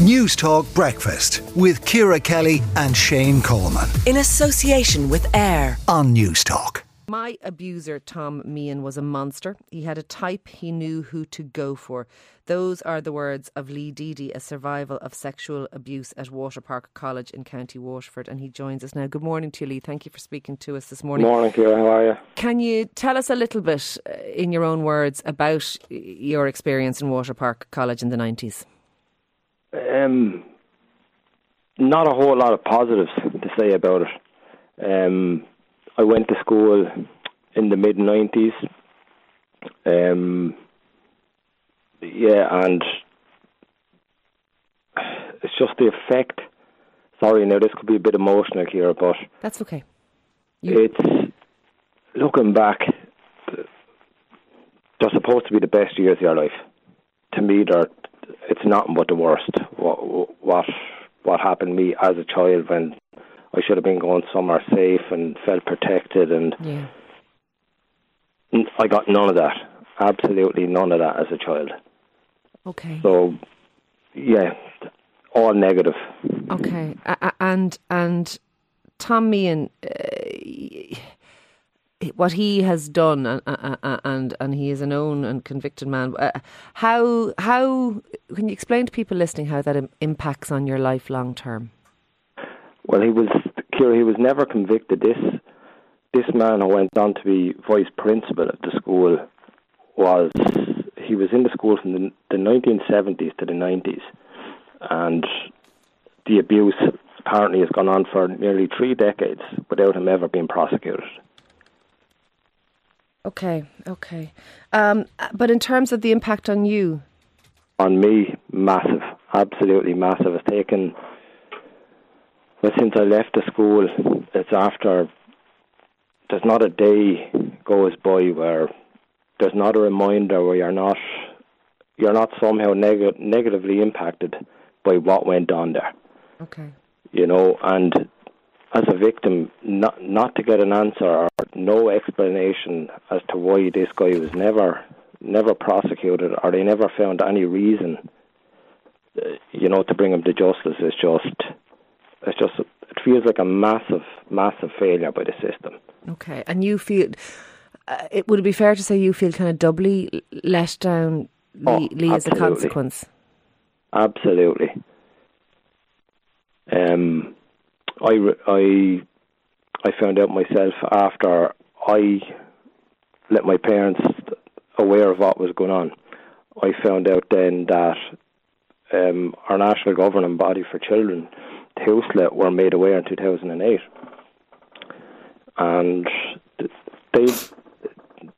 News Talk Breakfast with Ciara Kelly and Shane Coleman. In association with AIR on News Talk. My abuser, Tom Meehan, was a monster. He had a type he knew who to go for. Those are the words of Lee Deady, a survival of sexual abuse at Waterpark College in County Waterford. And he joins us now. Good morning to you, Lee. Thank you for speaking to us this morning. Morning, Ciara. How are you? Can you tell us a little bit, uh, in your own words, about your experience in Waterpark College in the 90s? Um, not a whole lot of positives to say about it. Um, I went to school in the mid nineties. Um, yeah, and it's just the effect. Sorry, now this could be a bit emotional here, but that's okay. You... It's looking back. They're supposed to be the best years of your life. To me, they're it's nothing but the worst. What what what happened to me as a child when I should have been going somewhere safe and felt protected, and yeah. I got none of that. Absolutely none of that as a child. Okay. So, yeah, all negative. Okay, and and Tom Meehan. Uh, what he has done, and uh, uh, uh, and and he is a known and convicted man. Uh, how how can you explain to people listening how that impacts on your life long term? Well, he was He was never convicted. This this man who went on to be vice principal at the school was he was in the school from the, the 1970s to the 90s, and the abuse apparently has gone on for nearly three decades without him ever being prosecuted. Okay, okay. Um, but in terms of the impact on you? On me, massive. Absolutely massive. It's taken, well, since I left the school, it's after, there's not a day goes by where there's not a reminder where you're not, you're not somehow neg- negatively impacted by what went on there. Okay. You know, and as a victim, not not to get an answer or no explanation as to why this guy was never never prosecuted or they never found any reason, uh, you know, to bring him to justice is just it's just it feels like a massive massive failure by the system. Okay, and you feel uh, it would it be fair to say you feel kind of doubly let down, oh, Lee, as a consequence. Absolutely. Um I, I, I found out myself after I let my parents aware of what was going on. I found out then that um, our national governing body for children, TUSLA, were made aware in 2008, and they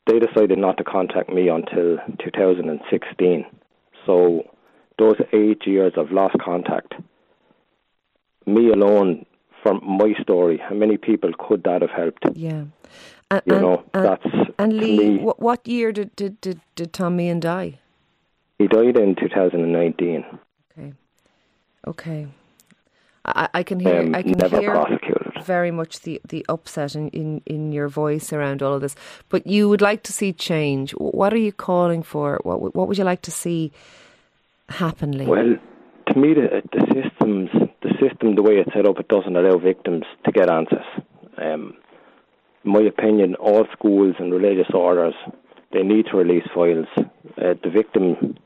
they decided not to contact me until 2016. So those eight years of lost contact, me alone from my story, how many people could that have helped? Yeah. And, you know, and, that's and Lee. Me, what year did did did, did Tom Meehan die? He died in 2019. Okay. Okay. I, I can hear. Um, I can never hear prosecuted. very much the, the upset in, in, in your voice around all of this. But you would like to see change. What are you calling for? What what would you like to see happen, Lee? Well, to me, the, the systems system, the way it's set up, it doesn't allow victims to get answers. Um, in my opinion, all schools and religious orders they need to release files. Uh, the victim,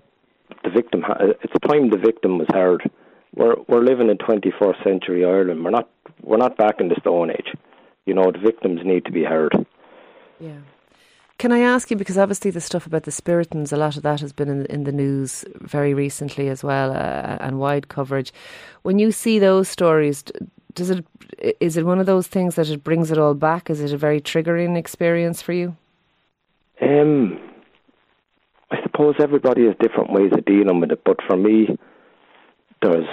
the victim, it's time the victim was heard. We're we're living in 21st century Ireland. We're not we're not back in the Stone Age. You know, the victims need to be heard. Yeah. Can I ask you because obviously the stuff about the Spiritans, a lot of that has been in, in the news very recently as well, uh, and wide coverage. When you see those stories, does it is it one of those things that it brings it all back? Is it a very triggering experience for you? Um, I suppose everybody has different ways of dealing with it, but for me, there's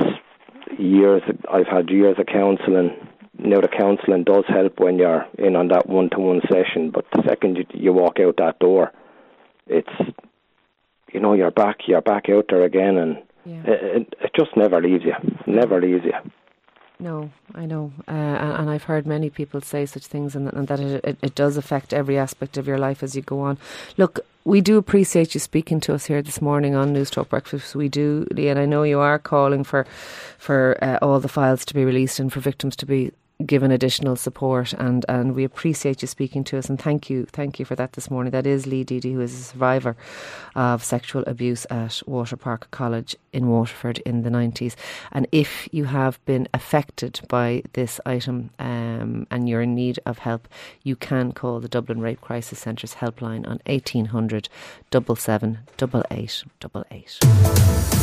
years I've had years of counselling know, the counselling does help when you're in on that one to one session, but the second you, you walk out that door, it's, you know, you're back, you're back out there again, and yeah. it, it just never leaves you, never leaves you. No, I know, uh, and, and, I've heard many people say such things, and, and that it, it, it, does affect every aspect of your life as you go on. Look, we do appreciate you speaking to us here this morning on News Talk Breakfast. We do, and I know you are calling for for uh, all the files to be released and for victims to be given additional support and, and we appreciate you speaking to us and thank you thank you for that this morning. That is Lee Deady who is a survivor of sexual abuse at Waterpark College in Waterford in the 90s and if you have been affected by this item um, and you're in need of help you can call the Dublin Rape Crisis Centre's helpline on 1800 77 88 88.